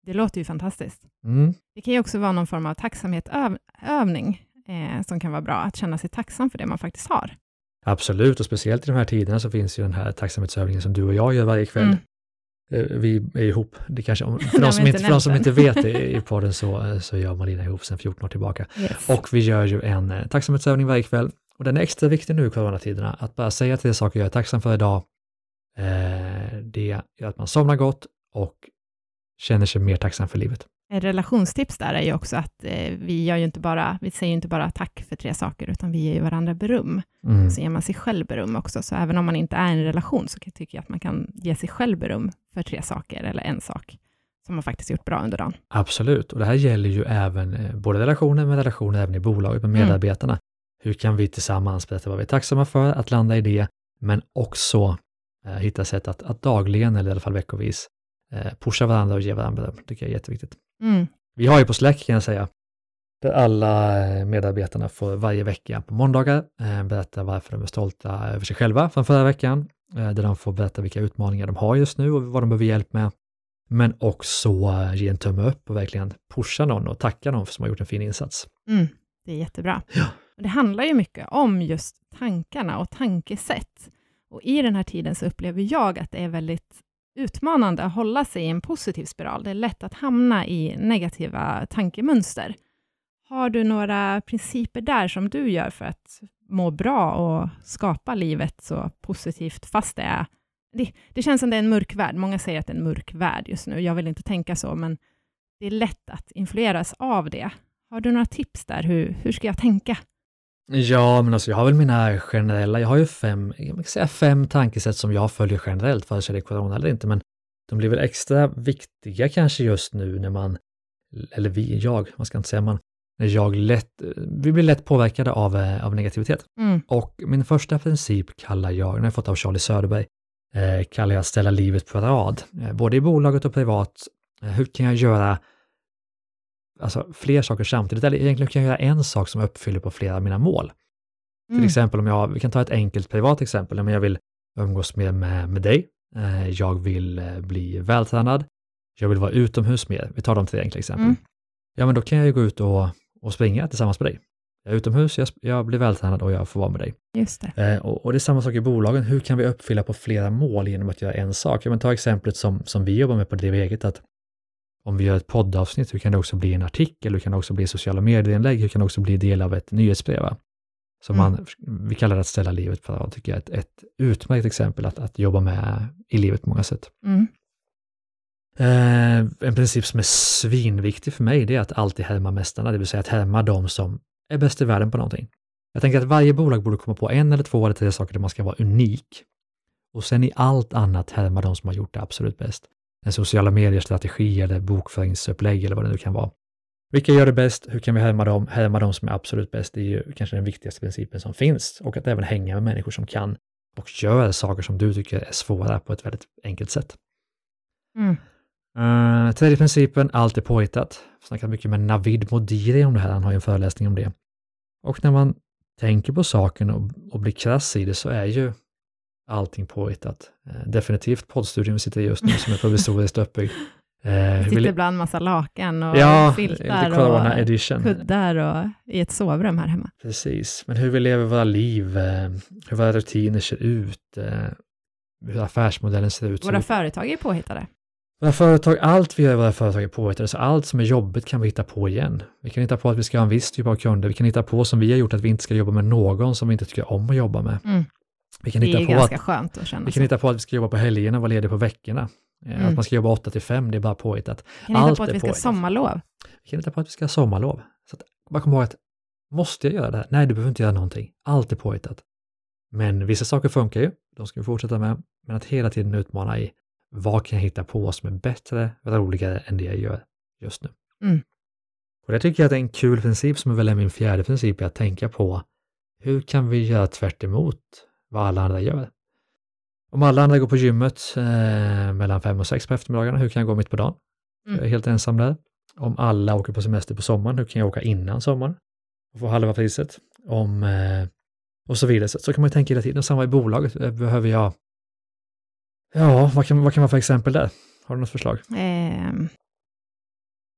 Det låter ju fantastiskt. Mm. Det kan ju också vara någon form av tacksamhetsövning eh, som kan vara bra, att känna sig tacksam för det man faktiskt har. Absolut, och speciellt i de här tiderna så finns ju den här tacksamhetsövningen som du och jag gör varje kväll. Mm. Eh, Vi är ihop, det kanske, för, de som, inte för de som inte vet i podden så, eh, så gör Malina ihop sedan 14 år tillbaka. Yes. Och vi gör ju en eh, tacksamhetsövning varje kväll. Och den är extra viktig nu i coronatiderna, att bara säga till saker jag är tacksam för idag. Eh, det gör att man somnar gott och känner sig mer tacksam för livet. Relationstips där är ju också att eh, vi gör ju inte bara, vi säger ju inte bara tack för tre saker, utan vi ger ju varandra beröm. Mm. Så ger man sig själv beröm också. Så även om man inte är i en relation, så tycker jag att man kan ge sig själv beröm för tre saker, eller en sak, som man faktiskt gjort bra under dagen. Absolut, och det här gäller ju även eh, både relationer med relationer även i bolaget med Mm. medarbetarna. Hur kan vi tillsammans berätta vad vi är tacksamma för, att landa i det, men också eh, hitta sätt att, att dagligen, eller i alla fall veckovis, eh, pusha varandra och ge varandra beröm. Det tycker jag är jätteviktigt. Mm. Vi har ju på Slack kan jag säga, där alla eh, medarbetarna får varje vecka på måndagar eh, berätta varför de är stolta över sig själva från förra veckan, eh, där de får berätta vilka utmaningar de har just nu och vad de behöver hjälp med. men också ge en tumme upp och verkligen pusha någon och tacka någon som har gjort en fin insats. Mm, det är jättebra. Ja. Det handlar ju mycket om just tankarna och tankesätt. Och i den här tiden så upplever jag att det är väldigt utmanande att hålla sig i en positiv spiral. Det är lätt att hamna i negativa tankemönster. Har du några principer där som du gör för att må bra och skapa livet så positivt, fast det är... Det, det känns som det är en mörk värld. Många säger att det är en mörk värld just nu. Jag vill inte tänka så, men det är lätt att influeras av det. Har du några tips där? Hur, hur ska jag tänka? Ja, men alltså jag har väl mina generella, jag har ju fem, man kan säga fem tankesätt som jag följer generellt, vare sig det är corona eller inte, men de blir väl extra viktiga kanske just nu när man, eller vi, jag, man ska inte säga man, när jag lätt, vi blir lätt påverkade av, eh, av negativitet. Mm. Och min första princip kallar jag, har jag fått av Charlie Söderberg, eh, kallar jag ställa livet på rad. Eh, både i bolaget och privat. Eh, hur kan jag göra alltså, fler saker samtidigt? Eller egentligen kan jag göra en sak som uppfyller på flera av mina mål. Mm. Till exempel om jag, vi kan ta ett enkelt privat exempel, om jag vill umgås mer med, med dig, eh, jag vill eh, bli vältränad, jag vill vara utomhus mer. Vi tar de tre enkla exemplen. Mm. Ja, men då kan jag ju gå ut och, och springa tillsammans med dig. Jag är utomhus, jag, jag blir vältränad och jag får vara med dig. Just det. Eh, och, och det är samma sak i bolagen. Hur kan vi uppfylla på flera mål genom att göra en sak? Ja, men ta exemplet som, som vi jobbar med på Driva eget, att om vi gör ett poddavsnitt, hur kan det också bli en artikel? Hur kan det också bli sociala medieinlägg? Hur kan det också bli del av ett nyhetsbrev? va? Mm. man, vi kallar det att ställa livet på rad, tycker jag ett, ett utmärkt exempel att, att jobba med i livet på många sätt. Mm. Eh, en princip som är svinviktig för mig, det är att alltid härma mästarna, det vill säga att härma de som är bäst i världen på någonting. Jag tänker att varje bolag borde komma på en eller två eller tre saker där man ska vara unik. Och sen i allt annat härma de som har gjort det absolut bäst. En sociala medier-strategi eller bokföringsupplägg eller vad det nu kan vara. Vilka gör det bäst? Hur kan vi härma dem? Härma de som är absolut bäst. Är ju kanske den viktigaste principen som finns. Och att även hänga med människor som kan och gör saker som du tycker är svåra på ett väldigt enkelt sätt. Mm. Uh, tredje principen, allt är påhittat. Jag snackat mycket med Navid Modiri om det här, han har ju en föreläsning om det. Och när man tänker på saken och, och blir krass i det så är ju allting påhittat. Eh, definitivt poddstudion vi sitter i just nu som är provisoriskt uppbyggd. Eh, hur sitter vill- bland massa lakan och ja, filtar och edition. kuddar och i ett sovrum här hemma. Precis, men hur vi lever våra liv, eh, hur våra rutiner ser ut, hur affärsmodellen ser ut. Våra vi- företag är påhittade. Våra företag, allt vi gör i våra företag är påhittade, så allt som är jobbigt kan vi hitta på igen. Vi kan hitta på att vi ska ha en viss typ av kunder, vi kan hitta på som vi har gjort att vi inte ska jobba med någon som vi inte tycker om att jobba med. Mm. Vi kan Det hitta är på ganska att skönt att känna vi så. kan hitta på att vi ska jobba på helgerna och vara lediga på veckorna. Eh, Mm. Att man ska jobba 8 till 5, det är bara påhittat. kan hitta allt på att vi ska ha sommarlov. Vi kan hitta på att vi ska ha sommarlov. Så att, bara kom ihåg att, måste jag göra det här? Nej, du behöver inte göra någonting. Allt är påhittat. Men vissa saker funkar ju, de ska vi fortsätta med. Men att hela tiden utmana i, vad kan jag hitta på som är bättre, roligare än det jag gör just nu? Mm. Och det tycker jag att det är en kul princip som är väl min fjärde princip, är att tänka på hur kan vi göra tvärt emot vad alla andra gör? Om alla andra går på gymmet eh, mellan fem och sex på eftermiddagarna, hur kan jag gå mitt på dagen? Mm. Jag är helt ensam där. Om alla åker på semester på sommaren, hur kan jag åka innan sommaren och få halva priset? Om, eh, och så vidare. Så, så kan man ju tänka hela tiden. Samma i bolaget. Eh, Behöver jag... Ja, vad kan, vad kan man för exempel där? Har du något förslag? Ehm,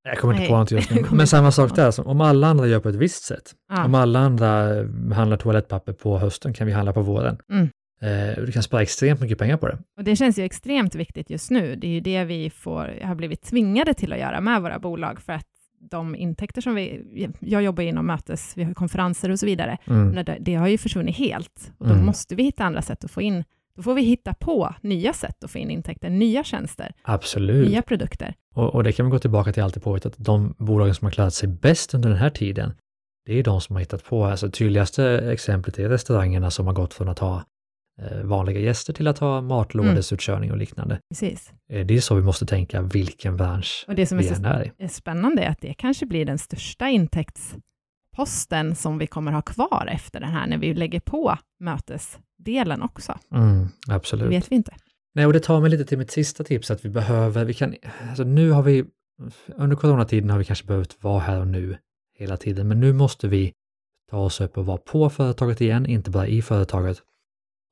Jag kommer inte Nej, på något just nu. Men inte samma sak där. som Om alla andra gör på ett visst sätt. ja. Om alla andra eh, handlar toalettpapper på hösten kan vi handla på våren. Mm. Eh, du kan spara extremt mycket pengar på det. Och det känns ju extremt viktigt just nu. Det är ju det vi får, har blivit tvingade till att göra med våra bolag, för att de intäkter som vi, jag jobbar inom mötes, vi har konferenser och så vidare, Mm. det, det har ju försvunnit helt. Och då Mm. måste vi hitta andra sätt att få in, då får vi hitta på nya sätt att få in intäkter, nya tjänster, Absolut. nya produkter. Och, och det kan vi gå tillbaka till alltid på, att de bolagen som har klarat sig bäst under den här tiden, det är de som har hittat på, alltså tydligaste exemplet är restaurangerna som har gått från att ha eh, vanliga gäster till att ha matlådesutkörning och liknande. Precis. Eh, det är så vi måste tänka vilken bransch Och det som är vi så är i. är spännande är att det kanske blir den största intäktsposten som vi kommer ha kvar efter den här, när vi lägger på mötesdelen också. Mm, Det absolut. vet vi inte. Nej, och det tar mig lite till mitt sista tips, att vi behöver, vi kan, alltså nu har vi, under coronatiden har vi kanske behövt vara här och nu hela tiden, men nu måste vi ta oss upp och vara på företaget igen, inte bara i företaget,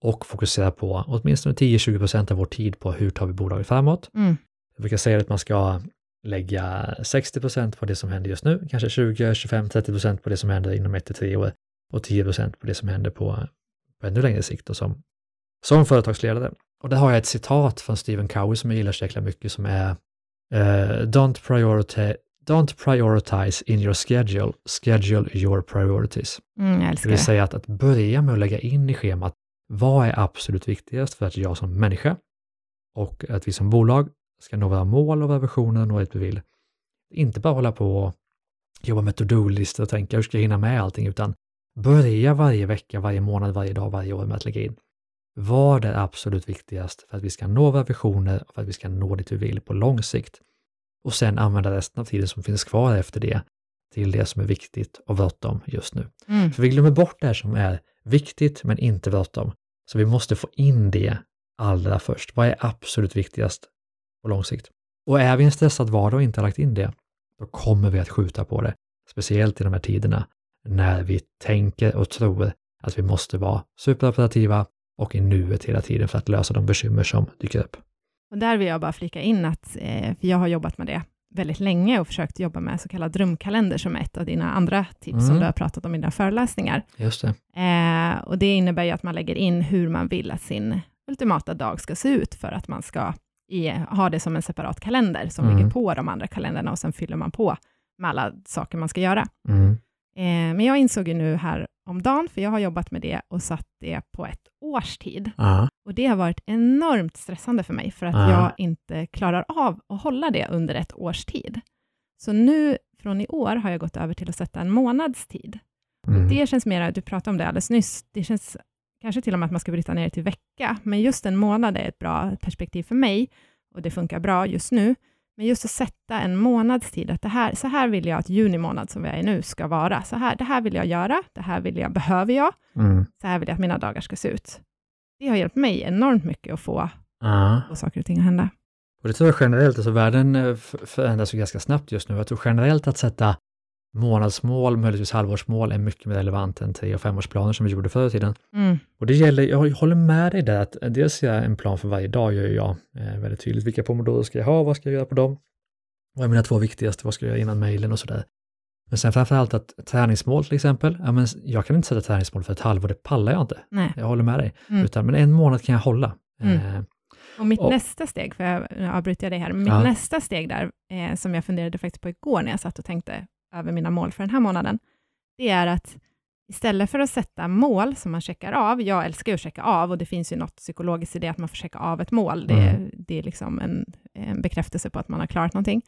och fokusera på åtminstone 10-20% av vår tid på hur tar vi bolaget framåt? Mm. Jag brukar säga att man ska lägga 60 procent på det som händer just nu, kanske 20, 25, 30 procent på det som händer inom ett till tre år och 10 procent på det som händer på, på ännu längre sikt och som, som företagsledare. Och där har jag ett citat från Stephen Cowey som jag gillar så jäkla mycket som är uh, don't, prioritize, don't prioritize in your schedule, schedule your priorities. Mm, jag Det vill säga att, att börja med att lägga in i schemat vad är absolut viktigast för att jag som människa och att vi som bolag ska nå våra mål och våra visioner nå dit vi vill. Inte bara hålla på och jobba med to-do-listor och tänka hur ska jag hinna med allting, utan börja varje vecka, varje månad, varje dag, varje år med att lägga in vad är absolut viktigast för att vi ska nå våra visioner och för att vi ska nå dit vi vill på lång sikt. Och sen använda resten av tiden som finns kvar efter det till det som är viktigt och bråttom just nu. Mm. För vi glömmer bort det här som är viktigt men inte bråttom. Så vi måste få in det allra först. Vad är absolut viktigast på lång sikt? Och är vi en stressad vardag och inte har lagt in det, då kommer vi att skjuta på det. Speciellt i de här tiderna när vi tänker och tror att vi måste vara superoperativa och i nuet hela tiden för att lösa de bekymmer som dyker upp. Och där vill jag bara flika in att, eh, för jag har jobbat med det väldigt länge och försökt jobba med så kallad drömkalender som ett av dina andra tips som Mm. du har pratat om i dina föreläsningar. Just det. Eh, och det innebär ju att man lägger in hur man vill att sin ultimata dag ska se ut för att man ska i, ha det som en separat kalender som Mm. ligger på de andra kalendrarna och sen fyller man på med alla saker man ska göra. Mm. Eh, men jag insåg ju nu här om dagen, för jag har jobbat med det och satt det på ett års tid. Ja. Och det har varit enormt stressande för mig, för att Ja. jag inte klarar av att hålla det under ett års tid. Så nu, från i år, har jag gått över till att sätta en månads tid. Mm. Det känns mera, du pratade om det alldeles nyss, det känns kanske till och med att man ska bryta ner det till vecka, men just en månad är ett bra perspektiv för mig, och det funkar bra just nu. Men just att sätta en månads tid, att det här, så här vill jag att juni månad som vi är i nu ska vara. Så här, det här vill jag göra, det här vill jag, behöver jag, Mm. så här vill jag att mina dagar ska se ut. Det har hjälpt mig enormt mycket att få, få saker och ting att hända. Och det tror jag generellt, alltså världen eh, förändras ju ganska snabbt just nu. Jag tror generellt att sätta månadsmål, möjligtvis halvårsmål, är mycket mer relevant än tre och femårsplaner som vi gjorde förr i tiden. Mm. Och det gäller, jag håller med dig där, att dels är en plan för varje dag gör jag eh, väldigt tydligt. Vilka pomodoro ska jag ha, vad ska jag göra på dem? Vad är mina två viktigaste, vad ska jag göra innan mejlen och sådär. Men sen framförallt att träningsmål till exempel, ja, men jag kan inte sätta träningsmål för ett halvår, det pallar jag inte. Nej. Jag håller med dig. Mm. Utan, men en månad kan jag hålla. Mm. Eh, Och mitt Och- nästa steg, för jag avbryter jag dig här, men mitt Ja. nästa steg där, eh, som jag funderade faktiskt på igår när jag satt och tänkte över mina mål för den här månaden, det är att istället för att sätta mål som man checkar av, jag älskar ju att checka av och det finns ju något psykologiskt i det att man får checka av ett mål, det, Mm. det är liksom en, en bekräftelse på att man har klarat någonting.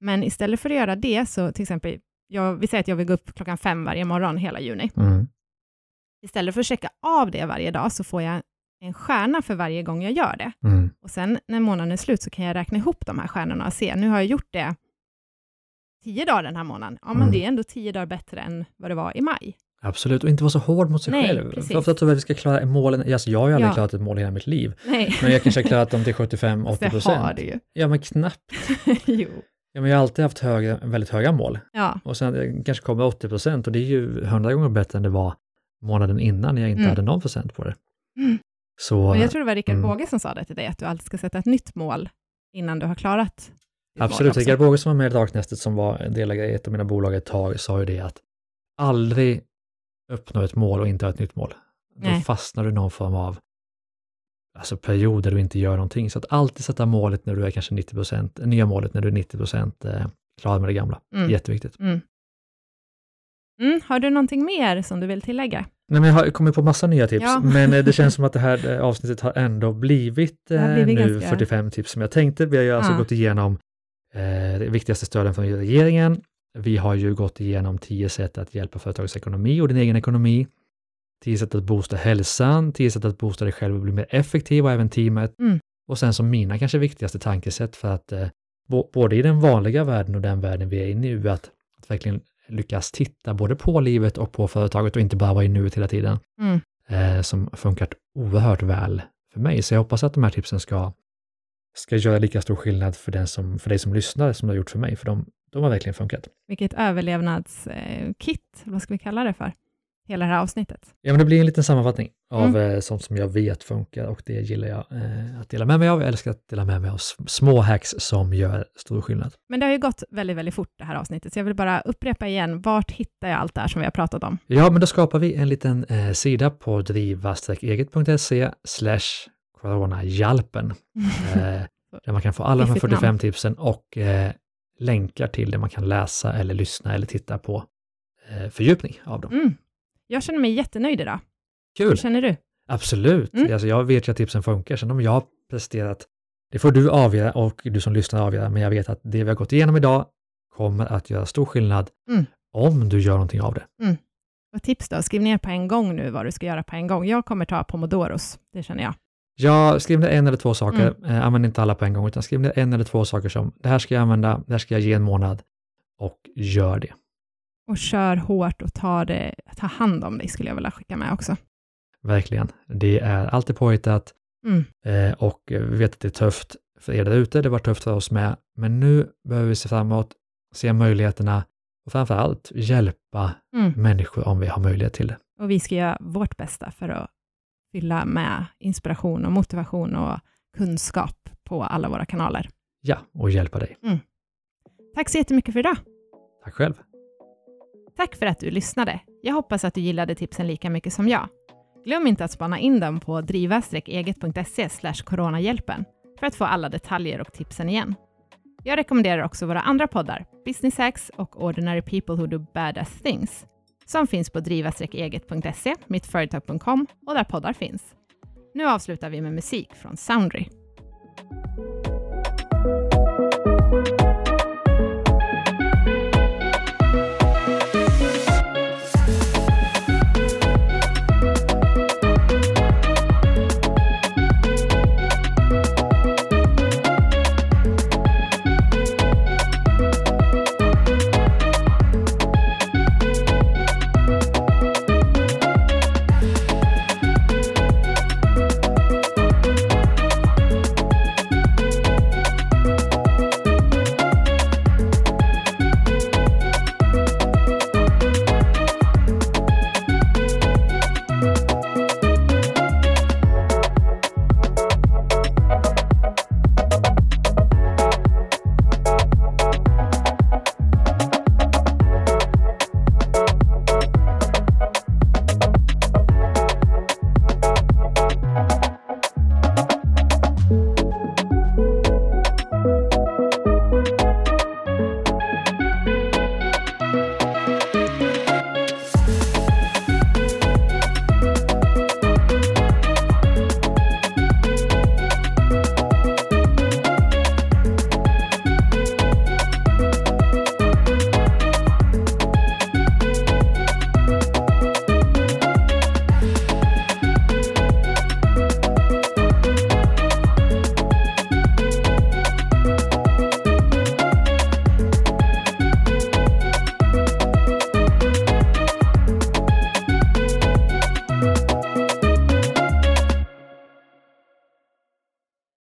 Men istället för att göra det, så till exempel, jag, vi säger att jag vill gå upp klockan fem varje morgon hela juni. mm. Istället för att checka av det varje dag, så får jag en stjärna för varje gång jag gör det. Mm. Och sen när månaden är slut så kan jag räkna ihop de här stjärnorna och se, nu har jag gjort det tio dagar den här månaden. Ja, men Mm. det är ändå tio dagar bättre än vad det var i maj. Absolut, och inte vara så hård mot sig Nej, själv. precis. För ofta tror jag att vi ska klara målen, alltså jag har ju aldrig Ja. klarat ett mål i hela mitt liv, Nej, men jag kanske har klarat dem till 75-80 Fast det har procent. det ju. Ja, men knappt. jo. Ja, men jag har alltid haft höga, väldigt höga mål Ja, och sen eh, kanske kommer 80 procent och det är ju hundra gånger bättre än det var månaden innan när jag inte Mm. hade någon procent på det. Mm. Så men jag tror det var Rickard Mm. Båge som sa det till dig, att du alltid ska sätta ett nytt mål innan du har klarat absolut. Rickard Båge som var med i Draknästet som var en delägare i ett av mina bolag ett tag sa ju det att aldrig uppnå ett mål och inte ha ett nytt mål. Då Nej. fastnar du i någon form av alltså period där du inte gör någonting. Så att alltid sätta målet när du är kanske 90 procent, nya målet när du är 90 procent eh, klar med det gamla. Mm. Jätteviktigt. Mm. Mm, har du någonting mer som du vill tillägga? Nej, men jag har kommit på massa nya tips, Ja. men eh, det känns som att det här eh, avsnittet har ändå blivit, har blivit nu ganska- 45 tips som jag tänkte. Vi har ju alltså Ja. gått igenom de viktigaste stöden från regeringen. Vi har ju gått igenom 10 sätt att hjälpa företagets ekonomi och din egen ekonomi. 10 sätt att boosta hälsan, 10 sätt att boosta dig själv och bli mer effektiv och även teamet. Mm. Och sen som mina kanske viktigaste tankesätt för att eh, både i den vanliga världen och den världen vi är i nu, att, att verkligen lyckas titta både på livet och på företaget och inte bara vara i nuet hela tiden Mm. eh, som funkat oerhört väl för mig. Så jag hoppas att de här tipsen ska, ska göra lika stor skillnad för, den som, för dig som lyssnar som det har gjort för mig, för de, de har verkligen funkat. Vilket överlevnadskit, vad ska vi kalla det för? hela det här avsnittet. Ja, men det blir en liten sammanfattning av Mm. eh, sånt som jag vet funkar och det gillar jag eh, att dela med mig av. Jag älskar att dela med mig av små hacks som gör stor skillnad. Men det har ju gått väldigt, väldigt fort det här avsnittet, så jag vill bara upprepa igen, vart hittar jag allt det här som vi har pratat om? Ja, men då skapar vi en liten eh, sida på driva-eget.se coronahjälpen. Eh, där man kan få alla de här Fiffigt 45 namn. tipsen och eh, länkar till det man kan läsa eller lyssna eller titta på eh, fördjupning av dem. Mm. Jag känner mig jättenöjd idag. Kul! Hur känner du? Absolut! Mm. Alltså, jag vet ju att tipsen funkar, sen om jag har presterat, det får du avgöra och du som lyssnar avgöra, men jag vet att det vi har gått igenom idag kommer att göra stor skillnad Mm. om du gör någonting av det. Och tips då, skriv ner på en gång nu vad du ska göra på en gång. Jag kommer ta pomodoros, det känner jag. Jag skriv ner en eller två saker, Mm. eh, använd inte alla på en gång, utan skriv ner en eller två saker som det här ska jag använda, det här ska jag ge en månad och gör det. Och kör hårt och ta, det, ta hand om dig, skulle jag vilja skicka med också. Verkligen. Det är alltid påhittat Mm. eh, och vi vet att det är tufft för er där ute, det var tufft för oss med, men nu behöver vi se framåt, se möjligheterna och framför allt hjälpa Mm. människor om vi har möjlighet till det. Och vi ska göra vårt bästa för att fylla med inspiration och motivation och kunskap på alla våra kanaler. Ja, och hjälpa dig. Tack så jättemycket för idag. Tack själv. Tack för att du lyssnade. Jag hoppas att du gillade tipsen lika mycket som jag. Glöm inte att spana in dem på driva-eget.se coronahjälpen för att få alla detaljer och tipsen igen. Jag rekommenderar också våra andra poddar, Business Hacks och Ordinary People Who Do Badass Things, som finns på driva-eget.se, mittföretag.com och där poddar finns. Nu avslutar vi med musik från Soundry.